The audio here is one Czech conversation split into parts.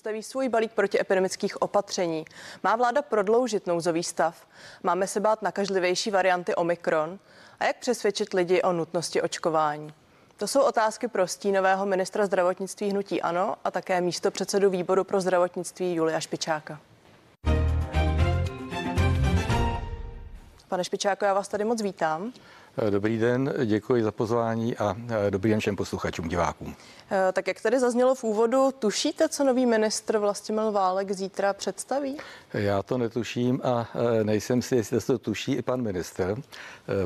Staví svůj balík protiepidemických opatření. Má vláda prodloužit nouzový stav? Máme se bát nakažlivější varianty Omikron? A jak přesvědčit lidi o nutnosti očkování? To jsou otázky pro stínového ministra zdravotnictví Hnutí Ano a také místo předsedu výboru pro zdravotnictví Julia Špičáka. Pane Špičáko, já vás tady moc vítám. Dobrý den, děkuji za pozvání a dobrý den všem posluchačům, divákům. Eh, tak jak tady zaznělo v úvodu, tušíte, co nový ministr Vlastimil Válek zítra představí? Já to netuším a eh, nejsem si, jestli to tuší i pan minister,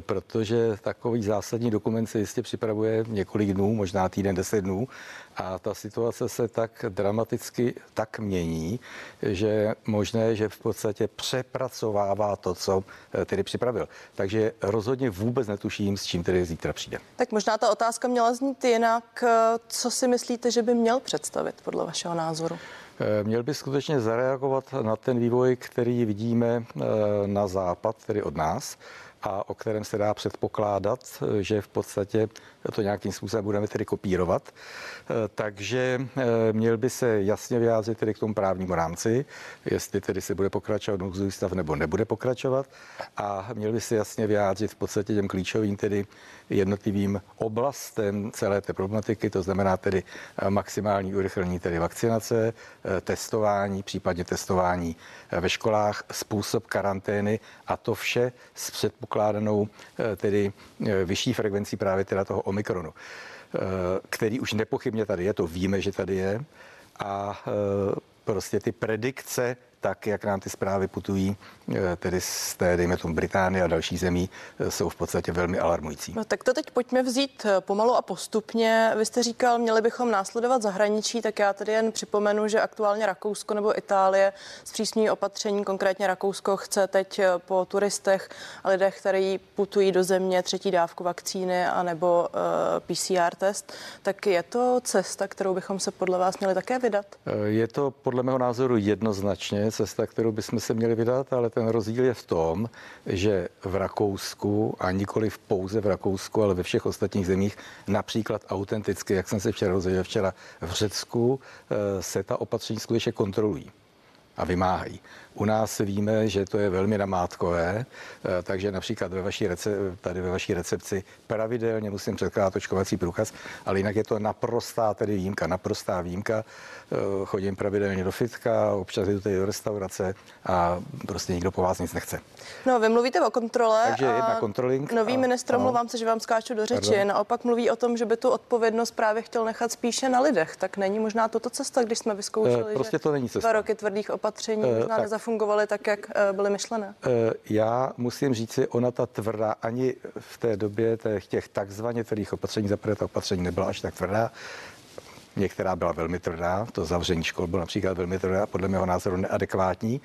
protože takový zásadní dokument se jistě připravuje několik dnů, možná týden, deset dnů a ta situace se tak dramaticky tak mění, že možné, že v podstatě přepracovává to, co tedy připravil. Takže rozhodně vůbec netuším, s čím tedy zítra přijde. Tak možná ta otázka měla znít jinak. Co si myslíte, že by měl představit podle vašeho názoru? Eh, měl by skutečně zareagovat na ten vývoj, který vidíme eh, na západ, tedy od nás, a o kterém se dá předpokládat, že v podstatě to nějakým způsobem budeme tedy kopírovat. Eh, takže eh, měl by se jasně vyjádřit tedy k tomu právnímu rámci, jestli tedy se bude pokračovat nouzový stav nebo nebude pokračovat a měl by se jasně vyjádřit v podstatě těm klíčovým tedy jednotlivým oblastem celé té problematiky, to znamená tedy eh, maximální urychlení tedy vakcinace, testování, případně testování ve školách, způsob karantény a to vše s předpokládanou tedy vyšší frekvencí právě teda toho Omikronu, eh, který už nepochybně tady je, to víme, že tady je. A eh, prostě ty predikce tak, jak nám ty zprávy putují, eh, tedy z té, dejme tomu, Británie a další zemí, eh, jsou v podstatě velmi alarmující. No, tak to teď pojďme vzít eh, pomalu a postupně. Vy jste říkal, měli bychom následovat zahraničí, tak já tedy jen připomenu, že aktuálně Rakousko nebo Itálie zpřísňují opatření, konkrétně Rakousko chce teď po turistech a lidech, kteří putují do země třetí dávku vakcíny anebo uh, PCR test. Tak je to cesta, kterou bychom se podle vás měli také vydat? Je to podle mého názoru jednoznačně cesta, kterou bychom se měli vydat, ale ten rozdíl je v tom, že v Rakousku a nikoli v pouze v Rakousku, ale ve všech ostatních zemích, například autenticky, jak jsem se včera rozvěděl, včera v Řecku, eh, se ta opatření skutečně kontrolují a vymáhají. U nás víme, že to je velmi namátkové, eh, takže například ve vaší rece, tady ve vaší recepci pravidelně musím předkládat očkovací průkaz, ale jinak je to naprostá tedy výjimka, naprostá výjimka. Eh, chodím pravidelně do fitka, občas jdu tady do restaurace a prostě nikdo po vás nic nechce. No, vy mluvíte o kontrole. Takže jedna kontroling. Nový a, ministr, mluvám se, že vám skáču do řeči, pardon. naopak mluví o tom, že by tu odpovědnost právě chtěl nechat spíše na lidech. Tak není možná toto cesta, když jsme vyzkoušeli, e, prostě to není cesta. dva roky tvrdých opatření e, možná tak zafungovaly tak, jak eh, byly myšlené? Eh, já musím říct si, ona ta tvrdá ani v té době těch, těch takzvaně tvrdých opatření, za prvé ta opatření nebyla až tak tvrdá, Některá byla velmi tvrdá, to zavření škol bylo například velmi tvrdá, podle mého názoru neadekvátní,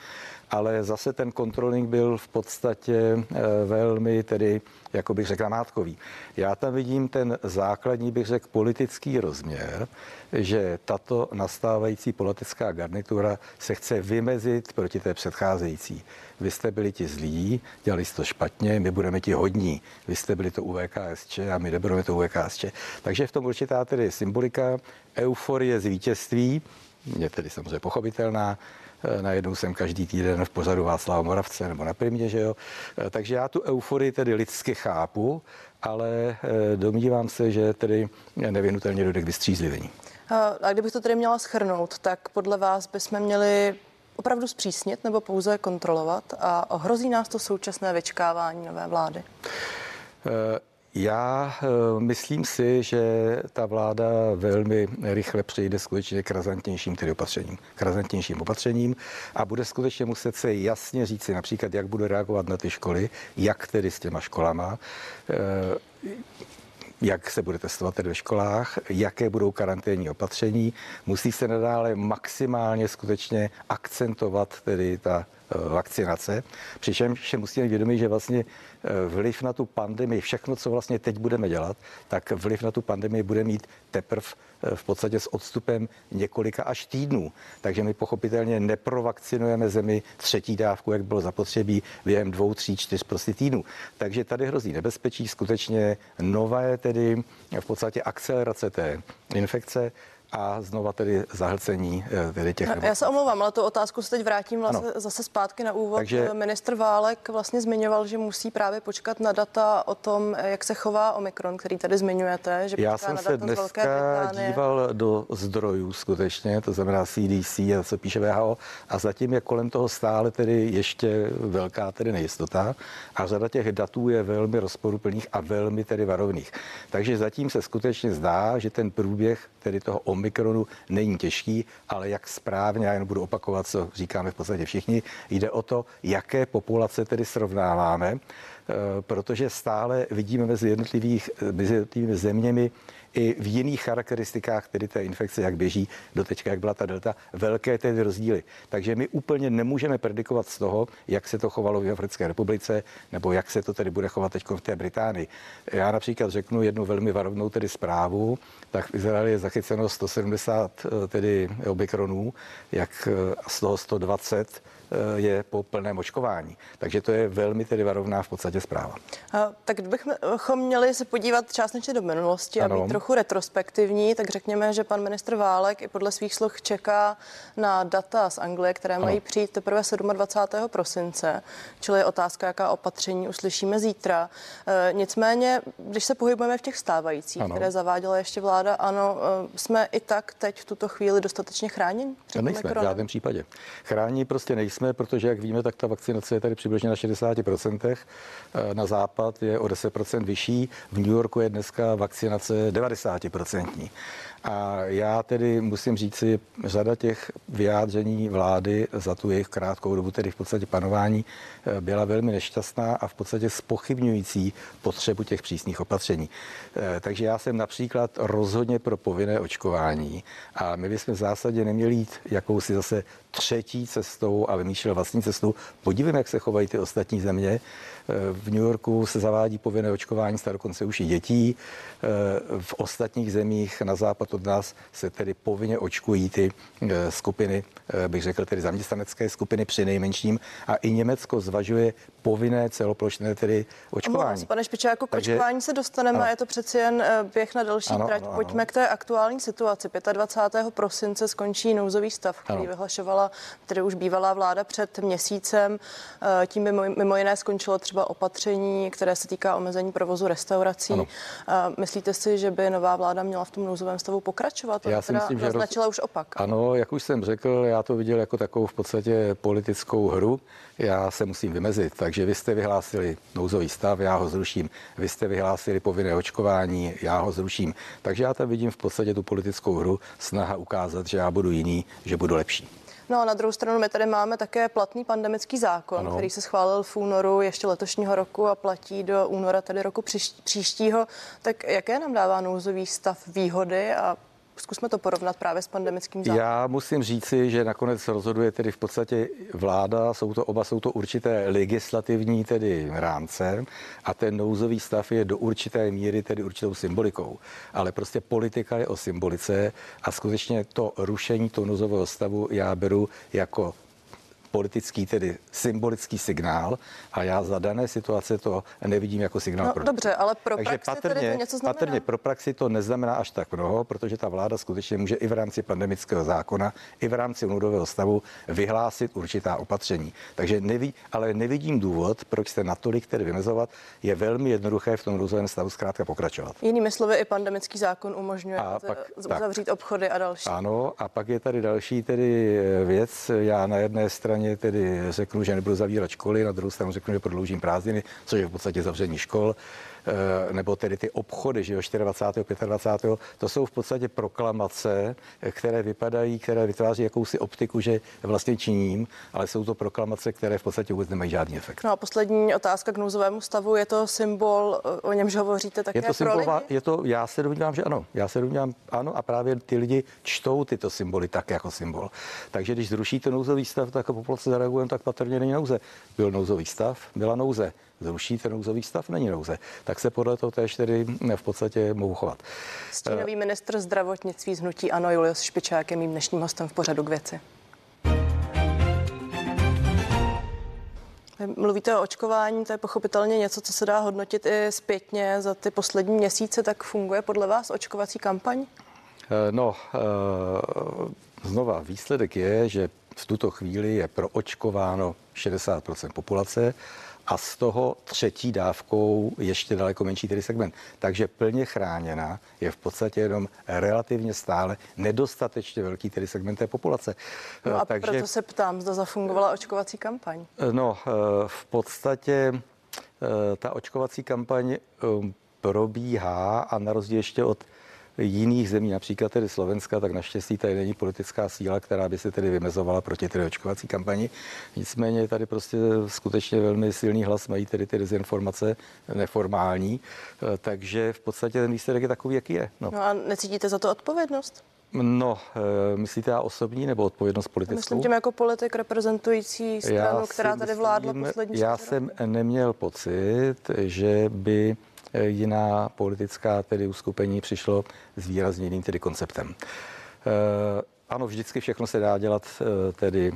ale zase ten kontroling byl v podstatě eh, velmi tedy, jako bych řekl, namátkový. Já tam vidím ten základní, bych řekl, politický rozměr, že tato nastávající politická garnitura se chce vymezit proti té předcházející. Vy jste byli ti zlí, dělali jste to špatně, my budeme ti hodní. Vy jste byli to UVKSČ a my nebudeme to UVKSČ. Takže v tom určitá tedy symbolika, euforie z vítězství, je tedy samozřejmě pochopitelná, najednou jsem každý týden v pořadu Václava Moravce nebo na Primě, že jo. Eh, takže já tu euforii tedy lidsky chápu, ale eh, domnívám se, že tedy nevyhnutelně dojde k vystřízlivení. A kdybych to tedy měla schrnout, tak podle vás bychom měli opravdu zpřísnit nebo pouze kontrolovat a ohrozí nás to současné vyčkávání nové vlády? Já eh, myslím si, že ta vláda velmi rychle přejde skutečně k razantnějším tedy opatřením, k razantnějším opatřením a bude skutečně muset se jasně říci například, jak bude reagovat na ty školy, jak tedy s těma školama, eh, jak se bude testovat tedy ve školách, jaké budou karanténní opatření. Musí se nadále maximálně skutečně akcentovat tedy ta vakcinace. Přičemž musíme vědomit, že vlastně Eh, vliv na tu pandemii, všechno, co vlastně teď budeme dělat, tak vliv na tu pandemii bude mít teprve eh, v podstatě s odstupem několika až týdnů. Takže my pochopitelně neprovakcinujeme zemi třetí dávku, jak bylo zapotřebí během dvou, tří, čtyř prostě týdnů. Takže tady hrozí nebezpečí skutečně nové tedy v podstatě akcelerace té infekce a znova tedy zahlcení eh, tedy těch. Já se omlouvám, ale tu otázku se teď vrátím vlastně zase zpátky na úvod. Takže... Ministr Válek vlastně zmiňoval, že musí právě počkat na data o tom, jak se chová Omikron, který tady zmiňujete. Že Já jsem se dneska díval do zdrojů skutečně, to znamená CDC a co píše VHO a zatím je kolem toho stále tedy ještě velká tedy nejistota a řada těch datů je velmi rozporuplných a velmi tedy varovných. Takže zatím se skutečně zdá, že ten průběh tedy toho Omikronu není těžký, ale jak správně, já jen budu opakovat, co říkáme v podstatě všichni, jde o to, jaké populace tedy srovnáváme, protože stále vidíme mezi, jednotlivých, mezi jednotlivými zeměmi i v jiných charakteristikách tedy té infekce, jak běží do teďka, jak byla ta delta, velké tedy rozdíly. Takže my úplně nemůžeme predikovat z toho, jak se to chovalo v Africké republice, nebo jak se to tedy bude chovat teď v té Británii. Já například řeknu jednu velmi varovnou tedy zprávu, tak v Izraeli je zachyceno 170 eh, tedy omikronů, jak eh, z toho 120 Eh, je po plném očkování. Takže to je velmi tedy varovná v podstatě zpráva. A, tak kdybychom měli se podívat částečně do minulosti ano. a být trochu retrospektivní, tak řekněme, že pan ministr Válek i podle svých slov čeká na data z Anglie, které ano. mají přijít teprve 27. prosince, čili je otázka, jaká opatření uslyšíme zítra. E, nicméně, když se pohybujeme v těch stávajících, ano. které zaváděla ještě vláda, ano, e, jsme i tak teď v tuto chvíli dostatečně chráněni? Nejsme, v žádném případě. Chrání prostě nejsme jsme, protože jak víme, tak ta vakcinace je tady přibližně na 60%, eh, na západ je o 10% vyšší, v New Yorku je dneska vakcinace 90%. A já tedy musím říci, řada těch vyjádření vlády za tu jejich krátkou dobu, tedy v podstatě panování, eh, byla velmi nešťastná a v podstatě spochybňující potřebu těch přísných opatření. Eh, takže já jsem například rozhodně pro povinné očkování a my bychom v zásadě neměli jít jakousi zase třetí cestou a vymýšlel vlastní cestu. Podívejme, jak se chovají ty ostatní země. V New Yorku se zavádí povinné očkování dokonce už i dětí. V ostatních zemích na západ od nás se tedy povinně očkují ty eh, skupiny, eh, bych řekl tedy zaměstnanecké skupiny při nejmenším. A i Německo zvažuje povinné celoplošné tedy očkování. Pane Špičáku, k Takže, očkování se dostaneme ano. a je to přeci jen eh, běh na další ano, trať. Ano, Pojďme ano. k té aktuální situaci. 25. prosince skončí nouzový stav, který ano. vyhlašovala tedy už bývalá vláda před měsícem. Tím mimo, mimo jiné skončilo třeba třeba opatření, které se týká omezení provozu restaurací. Ano. Myslíte si, že by nová vláda měla v tom nouzovém stavu pokračovat? Já si myslím, že roz... už opak. Ano, jak už jsem řekl, já to viděl jako takovou v podstatě politickou hru. Já se musím vymezit. Takže vy jste vyhlásili nouzový stav, já ho zruším. Vy jste vyhlásili povinné očkování, já ho zruším. Takže já tam vidím v podstatě tu politickou hru, snaha ukázat, že já budu jiný, že budu lepší. No a na druhou stranu my tady máme také platný pandemický zákon, ano. který se schválil v únoru ještě letošního roku a platí do února tedy roku příštího. Tak jaké nám dává nouzový stav výhody a Zkusme to porovnat právě s pandemickým zákonem. Já musím říci, že nakonec rozhoduje tedy v podstatě vláda, jsou to oba jsou to určité legislativní tedy rámce a ten nouzový stav je do určité míry tedy určitou symbolikou. Ale prostě politika je o symbolice a skutečně to rušení toho nouzového stavu já beru jako politický, tedy symbolický signál a já za dané situace to nevidím jako signál no, pro Dobře, ale pro Takže praxi patrně, tedy to něco znamená. Patrně pro praxi to neznamená až tak mnoho, protože ta vláda skutečně může i v rámci pandemického zákona, i v rámci nouzového stavu vyhlásit určitá opatření. Takže neví, ale nevidím důvod, proč se natolik tedy vymezovat. Je velmi jednoduché v tom nouzovém stavu zkrátka pokračovat. Jinými slovy, i pandemický zákon umožňuje a pak, uzavřít tak, obchody a další. Ano, a pak je tady další tedy věc. Já na jedné straně straně tedy řeknu, že nebudu zavírat školy, na druhou stranu řeknu, že prodloužím prázdniny, což je v podstatě zavření škol. Eh, nebo tedy ty obchody, že jo, 24. 25. To jsou v podstatě proklamace, které vypadají, které vytváří jakousi optiku, že vlastně činím, ale jsou to proklamace, které v podstatě vůbec nemají žádný efekt. No a poslední otázka k nouzovému stavu. Je to symbol, o němž hovoříte také je to symbolová, je to, já se domnívám, že ano. Já se domnívám, ano a právě ty lidi čtou tyto symboly tak jako symbol. Takže když zrušíte nouzový stav, tak populace zareagujeme, tak patrně není nouze. Byl nouzový stav, byla nouze zrušíte nouzový stav, není nouze. Tak se podle toho též tedy v podstatě mohu chovat. Stínový ministr zdravotnictví z hnutí Ano Julius Špičák je mým dnešním hostem v pořadu k věci. Mluvíte o očkování, to je pochopitelně něco, co se dá hodnotit i zpětně za ty poslední měsíce, tak funguje podle vás očkovací kampaň? No, znova, výsledek je, že v tuto chvíli je proočkováno 60% populace a z toho třetí dávkou ještě daleko menší tedy segment. Takže plně chráněna je v podstatě jenom relativně stále nedostatečně velký tedy segment té populace. No a Takže, proto se ptám, zda zafungovala očkovací kampaň. No, eh, v podstatě eh, ta očkovací kampaň eh, probíhá a na rozdíl ještě od jiných zemí, například tedy Slovenska, tak naštěstí tady není politická síla, která by se tedy vymezovala proti tedy očkovací kampani. Nicméně tady prostě skutečně velmi silný hlas mají tedy ty dezinformace neformální, eh, takže v podstatě ten výsledek je takový, jaký je. No, no a necítíte za to odpovědnost? No, eh, myslíte já osobní nebo odpovědnost politickou? Myslím tím jako politik reprezentující stranu, která tady vládla poslední Já jsem neměl pocit, že by jiná politická tedy uskupení přišlo s výrazněným tedy konceptem. Eh, ano, vždycky všechno se dá dělat eh, tedy,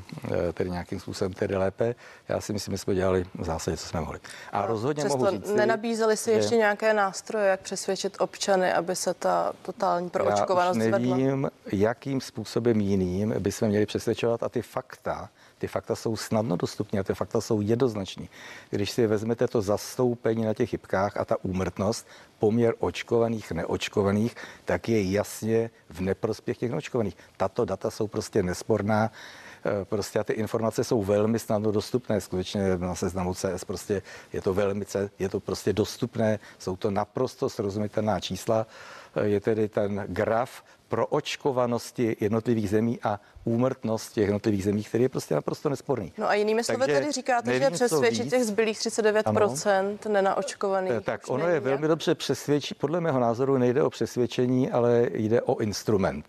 tedy nějakým způsobem tedy lépe. Já si myslím, že jsme dělali v zásadě, co jsme mohli. A, a rozhodně mohu říct. Nenabízeli si ještě nějaké nástroje, jak přesvědčit občany, aby se ta totální proočkovanost Já už nevím, jakým způsobem jiným bychom měli přesvědčovat a ty fakta, ty fakta jsou snadno dostupné a ty fakta jsou jednoznační. Když si vezmete to zastoupení na těch chybkách a ta úmrtnost, poměr očkovaných, neočkovaných, tak je jasně v neprospěch těch neočkovaných. Tato data jsou prostě nesporná eh, prostě a ty informace jsou velmi snadno dostupné. Skutečně na seznamu CS prostě je to velmi, je to prostě dostupné, jsou to naprosto srozumitelná čísla. Eh, je tedy ten graf pro očkovanosti jednotlivých zemí a úmrtnost těch jednotlivých zemí, který je prostě naprosto nesporný. No a jinými slovy tedy říkáte, nevím, že přesvědčit těch zbylých 39% ano. nenaočkovaných. Eh, tak ono je velmi dobře přesvědčit, podle mého názoru nejde o přesvědčení, ale jde o instrument.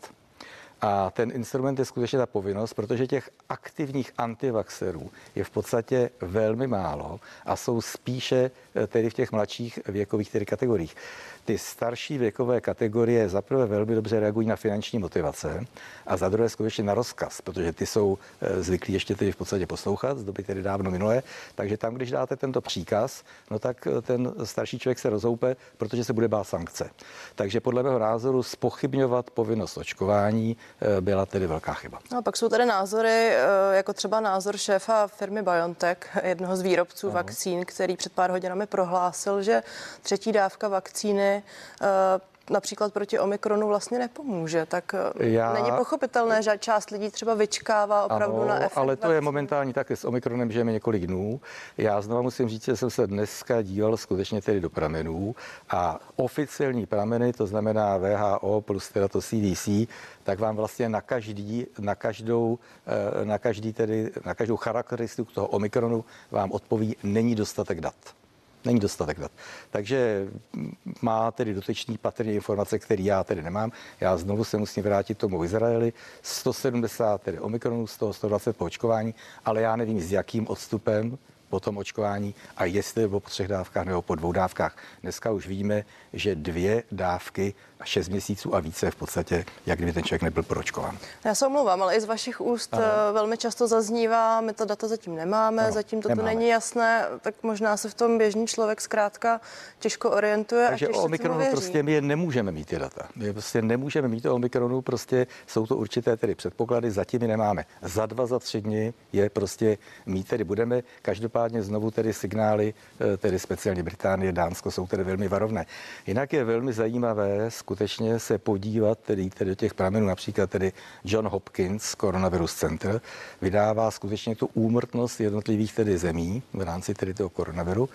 A ten instrument je skutečně ta povinnost, protože těch aktivních antivaxerů je v podstatě velmi málo a jsou spíše eh, tedy v těch mladších věkových tedy kategoriích ty starší věkové kategorie zaprvé velmi dobře reagují na finanční motivace a za druhé skutečně na rozkaz, protože ty jsou eh, zvyklí ještě tedy v podstatě poslouchat z doby tedy dávno minulé. Takže tam, když dáte tento příkaz, no tak eh, ten starší člověk se rozhoupe, protože se bude bát sankce. Takže podle mého názoru spochybňovat povinnost očkování byla tedy velká chyba. No, pak jsou tady názory, jako třeba názor šéfa firmy BioNTech, jednoho z výrobců uh-huh. vakcín, který před pár hodinami prohlásil, že třetí dávka vakcíny Eh, například proti Omikronu vlastně nepomůže. Tak eh, Já... není pochopitelné, že část lidí třeba vyčkává opravdu ano, na efekt. Ale to je momentální také s Omikronem, že je několik dnů. Já znovu musím říct, že jsem se dneska díval skutečně tedy do pramenů a oficiální prameny, to znamená VHO plus teda to CDC, tak vám vlastně na každý, na každou, eh, na každý tedy, na každou charakteristiku toho Omikronu vám odpoví, není dostatek dat. Není dostatek dat. Takže má tedy dotyčný patrně informace, které já tedy nemám. Já znovu se musím vrátit tomu Izraeli. 170 tedy omikronů, z toho 120 po očkování, ale já nevím, s jakým odstupem po tom očkování a jestli po třech dávkách nebo po dvou dávkách. Dneska už víme, že dvě dávky a šest měsíců a více v podstatě, jak kdyby ten člověk nebyl pročkován. Já se omlouvám, ale i z vašich úst ano. Eh, velmi často zaznívá, my ta data zatím nemáme, ano, zatím to není jasné, tak možná se v tom běžný člověk zkrátka těžko orientuje. Takže a o Omikronu prostě my je nemůžeme mít ty data. My prostě nemůžeme mít o Omikronu, prostě jsou to určité tedy předpoklady, zatím je nemáme. Za dva, za tři dny je prostě mít tedy budeme. Každopádně znovu tedy signály, eh, tedy speciálně Británie, Dánsko jsou tedy velmi varovné. Jinak je velmi zajímavé skutečně se podívat tedy, tedy do těch pramenů, například tedy John Hopkins, Coronavirus Center, vydává skutečně tu úmrtnost jednotlivých tedy zemí v rámci tedy toho koronaviru,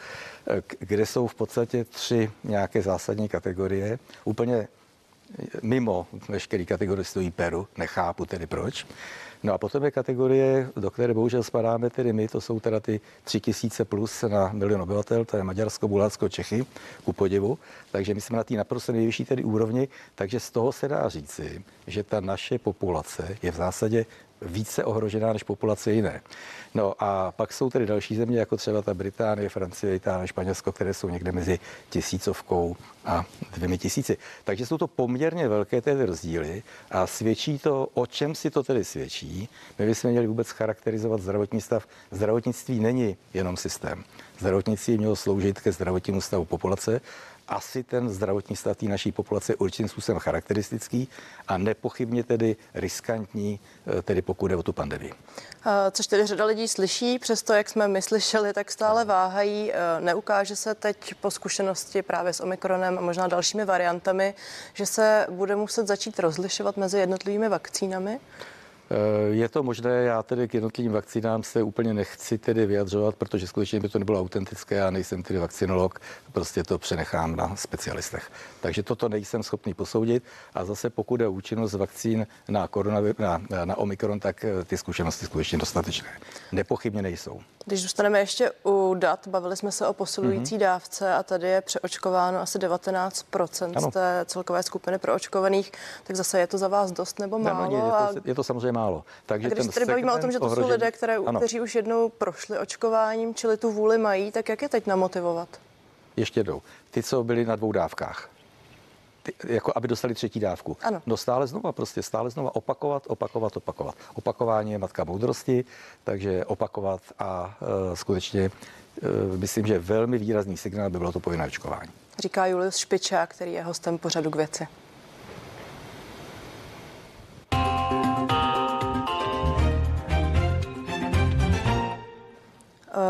kde jsou v podstatě tři nějaké zásadní kategorie. Úplně mimo veškerý kategorie stojí Peru, nechápu tedy proč. No a potom je kategorie, do které bohužel spadáme tedy my, to jsou teda ty 3000 plus na milion obyvatel, to je Maďarsko, Bulharsko, Čechy, ku podivu. Takže my jsme na té naprosto nejvyšší tedy úrovni, takže z toho se dá říci, že ta naše populace je v zásadě více ohrožená než populace jiné. No a pak jsou tedy další země, jako třeba ta Británie, Francie, Itálie, Španělsko, které jsou někde mezi tisícovkou a dvěmi tisíci. Takže jsou to poměrně velké tedy rozdíly a svědčí to, o čem si to tedy svědčí. My bychom měli vůbec charakterizovat zdravotní stav. Zdravotnictví není jenom systém. Zdravotnictví mělo sloužit ke zdravotnímu stavu populace asi ten zdravotní stav té naší populace je určitým způsobem charakteristický a nepochybně tedy riskantní, eh, tedy pokud jde o tu pandemii. Což tedy řada lidí slyší, přesto jak jsme my slyšeli, tak stále váhají. Neukáže se teď po zkušenosti právě s Omikronem a možná dalšími variantami, že se bude muset začít rozlišovat mezi jednotlivými vakcínami? Eh, je to možné, já tedy k jednotlivým vakcínám se úplně nechci tedy vyjadřovat, protože skutečně by to nebylo autentické, já nejsem tedy vakcinolog, prostě to přenechám na specialistech. Takže toto nejsem schopný posoudit a zase pokud je účinnost vakcín na, koronavir, na, na Omikron, tak eh, ty zkušenosti skutečně dostatečné. Nepochybně nejsou. Když zůstaneme ještě u dat, bavili jsme se o posilující mm-hmm. dávce a tady je přeočkováno asi 19 z té celkové skupiny proočkovaných, tak zase je to za vás dost nebo málo? No, no, je, to, je to samozřejmě málo. Takže a když se tady bavíme o tom, že to ohrožení... jsou lidé, které, kteří už jednou prošli očkováním, čili tu vůli mají, tak jak je teď namotivovat? Ještě jednou. Ty, co byli na dvou dávkách, ty, jako aby dostali třetí dávku. Ano. No stále znova, prostě stále znova opakovat, opakovat, opakovat. Opakování je matka moudrosti, takže opakovat a uh, skutečně uh, myslím, že velmi výrazný signál by bylo to povinné očkování. Říká Julius Špičák, který je hostem pořadu k věci.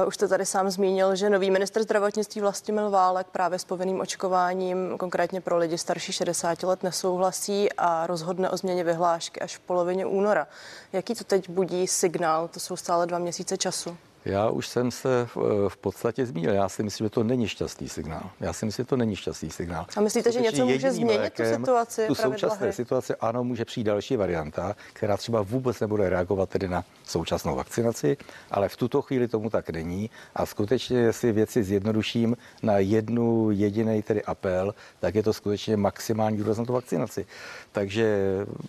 Už jste tady sám zmínil, že nový minister zdravotnictví Vlastimil Válek právě s povinným očkováním, konkrétně pro lidi starší 60 let, nesouhlasí a rozhodne o změně vyhlášky až v polovině února. Jaký to teď budí signál? To jsou stále dva měsíce času. Já už jsem se v, podstatě zmínil. Já si myslím, že to není šťastný signál. Já si myslím, že to není šťastný signál. A myslíte, že něco může změnit lékem, tu situaci? Tu současné situaci, ano, může přijít další varianta, která třeba vůbec nebude reagovat tedy na současnou vakcinaci, ale v tuto chvíli tomu tak není. A skutečně, jestli věci zjednoduším na jednu jediný tedy apel, tak je to skutečně maximální důraz na tu vakcinaci. Takže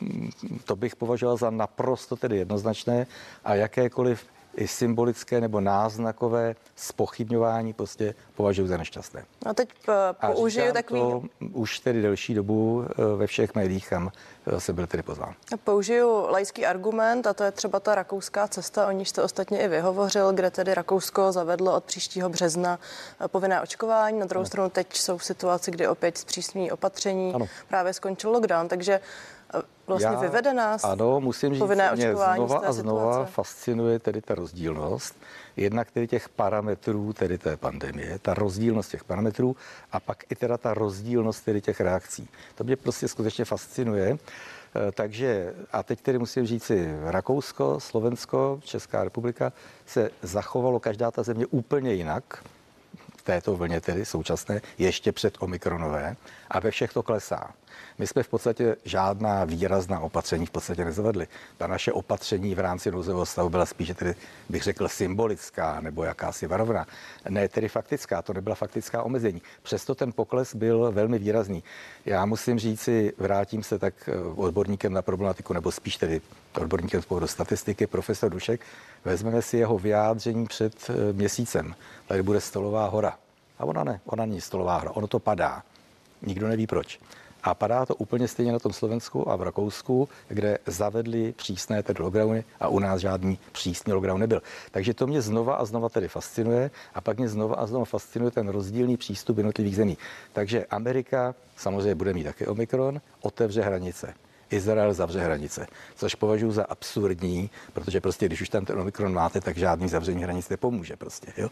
mm, to bych považoval za naprosto tedy jednoznačné a jakékoliv i symbolické nebo náznakové spochybňování prostě považuji za nešťastné. A teď eh, použiju takový... To už tedy delší dobu eh, ve všech médiích, kam eh, se byl tedy pozván. Použiju laický argument a to je třeba ta rakouská cesta, o níž jste ostatně i vyhovořil, kde tedy Rakousko zavedlo od příštího března povinné očkování. Na druhou ano. stranu teď jsou v situaci, kdy opět zpřísní opatření, ano. právě skončil lockdown, takže vlastně Já, vyvede nás Ano, musím říct, mě znova a znova situace. fascinuje tedy ta rozdílnost. Jednak tedy těch parametrů, tedy té pandemie, ta rozdílnost těch parametrů a pak i teda ta rozdílnost tedy těch reakcí. To mě prostě skutečně fascinuje. Eh, takže, a teď tedy musím říci, Rakousko, Slovensko, Česká republika se zachovalo každá ta země úplně jinak v této vlně tedy současné, ještě před omikronové a ve všech to klesá. My jsme v podstatě žádná výrazná opatření v podstatě nezavedli. Ta naše opatření v rámci nouzového stavu byla spíše tedy, bych řekl, symbolická nebo jakási varovna. Ne tedy faktická, to nebyla faktická omezení. Přesto ten pokles byl velmi výrazný. Já musím říci, vrátím se tak eh, odborníkem na problematiku, nebo spíš tedy odborníkem z statistiky, profesor Dušek, vezmeme si jeho vyjádření před eh, měsícem. Tady bude stolová hora. A ona ne, ona není stolová hora, ono to padá. Nikdo neví proč. A padá to úplně stejně na tom Slovensku a v Rakousku, kde zavedli přísné tedy lockdowny a u nás žádný přísný lockdown nebyl. Takže to mě znova a znova tedy fascinuje a pak mě znova a znova fascinuje ten rozdílný přístup jednotlivých zemí. Takže Amerika samozřejmě bude mít taky Omikron, otevře hranice. Izrael zavře hranice, což považuji za absurdní, protože prostě, když už tam ten Omikron máte, tak žádný zavření hranic nepomůže prostě. Jo?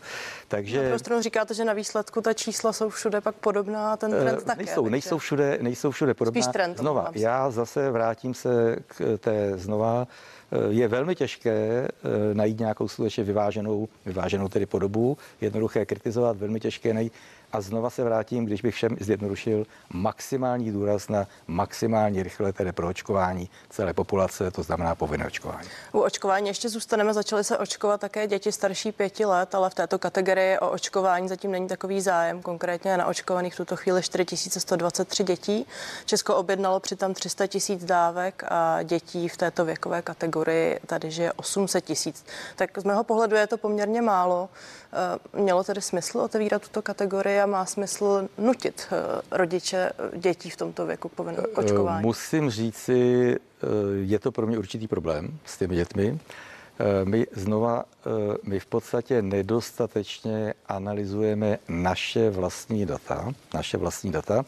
Takže... Na stranu říkáte, že na výsledku ta čísla jsou všude pak podobná a ten trend uh, také. Nejsou, takže... nejsou, všude, nejsou všude podobná. Spíš trend. Znova, já zase vrátím se k té znova eh, je velmi těžké eh, najít nějakou skutečně vyváženou, vyváženou tedy podobu, jednoduché kritizovat, velmi těžké najít a znova se vrátím, když bych všem zjednodušil, maximální důraz na maximálně rychlé tedy proočkování celé populace, to znamená povinné očkování. U očkování ještě zůstaneme, začaly se očkovat také děti starší pěti let, ale v této kategorii o očkování zatím není takový zájem. Konkrétně na očkovaných tuto chvíli 4123 dětí. Česko objednalo přitom 300 tisíc dávek a dětí v této věkové kategorii tady žije 800 tisíc. Tak z mého pohledu je to poměrně málo. Eh, mělo tedy smysl otevírat tuto kategorii a má smysl nutit eh, rodiče dětí v tomto věku k povinnému očkování? Musím říci, eh, je to pro mě určitý problém s těmi dětmi. My znova, my v podstatě nedostatečně analyzujeme naše vlastní data, naše vlastní data.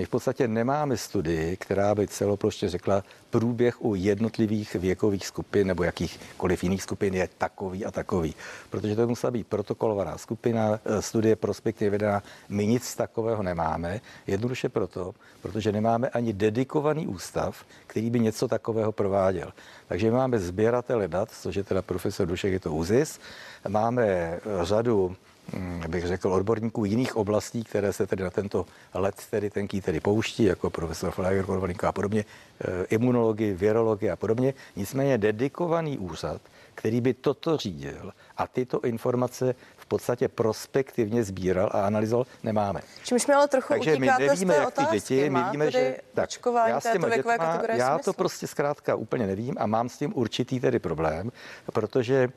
My v podstatě nemáme studii, která by celoplošně řekla, průběh u jednotlivých věkových skupin nebo jakýchkoliv jiných skupin je takový a takový. Protože to musela být protokolovaná skupina, eh, studie prospektivně vedená. My nic takového nemáme. Jednoduše proto, protože nemáme ani dedikovaný ústav, který by něco takového prováděl. Takže máme sběratele dat, což je teda profesor Dušek, je to UZIS. Máme eh, řadu bych řekl, odborníků jiných oblastí, které se tedy na tento let tedy tenký tedy pouští, jako profesor Flager, a podobně, eh, imunologii, virologii a podobně. Nicméně dedikovaný úřad, který by toto řídil a tyto informace v podstatě prospektivně sbíral a analyzoval, nemáme. Čímž mi ale trochu Takže my nevíme, jak ty děti, my víme, že tak, já, s těma dětma, já to prostě zkrátka úplně nevím a mám s tím určitý tedy problém, protože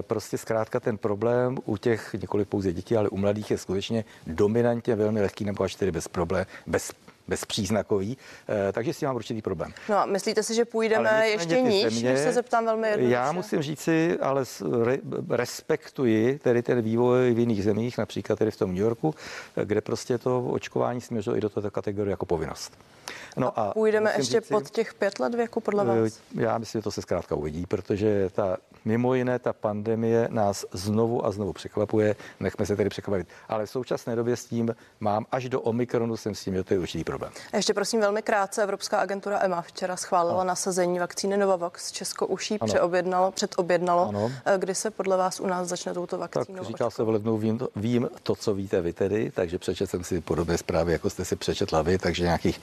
prostě zkrátka ten problém u těch několik pouze dětí, ale u mladých je skutečně dominantně velmi lehký nebo až tedy bez problém, bez bezpříznakový, eh, takže s tím mám určitý problém. No a myslíte si, že půjdeme ještě níž, země, když se zeptám velmi jednoduše? Já musím říci, ale re, respektuji tedy ten vývoj v jiných zemích, například tedy v tom New Yorku, kde prostě to očkování směřuje i do této kategorie jako povinnost. No a, a půjdeme ještě říci, pod těch pět let věku, podle vás? Já myslím, že to se zkrátka uvidí, protože ta mimo jiné ta pandemie nás znovu a znovu překvapuje, nechme se tedy překvapit. Ale v současné době s tím mám až do Omikronu jsem s tím, že to je určitý problém. A ještě prosím velmi krátce, Evropská agentura EMA včera schválila ano. nasazení vakcíny Novavax. Česko už ji přeobjednalo, předobjednalo. Ano. Eh, kdy se podle vás u nás začne touto vakcínou? Tak říká se v lednu, vím, vím to, co víte vy tedy, takže přečetl jsem si podobné zprávy, jako jste si přečetla vy, takže nějakých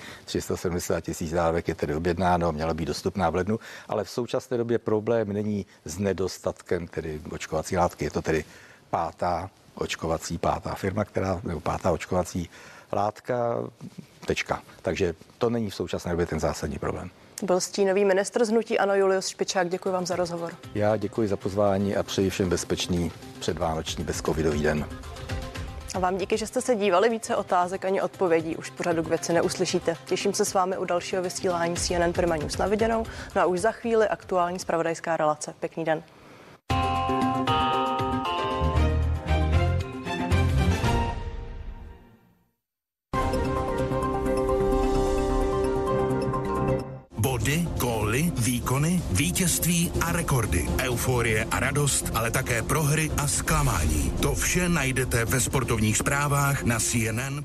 370 tisíc dávek je tedy objednáno, měla být dostupná v lednu, ale v současné době problém není s nedostatkem tedy očkovací látky, je to tedy pátá očkovací, pátá firma, která, nebo pátá očkovací látka, tečka. Takže to není v současné době ten zásadní problém. Byl stínový ministr z hnutí Ano Julius Špičák. Děkuji vám za rozhovor. Já děkuji za pozvání a přeji všem bezpečný předvánoční bezcovidový den. A vám díky, že jste se dívali. Více otázek ani odpovědí už pořadu k věci neuslyšíte. Těším se s vámi u dalšího vysílání CNN Prima News na viděnou. No a už za chvíli aktuální spravodajská relace. Pěkný den. Rekordy, euforie a radost, ale také prohry a zklamání. To vše najdete ve sportovních zprávách na CNN.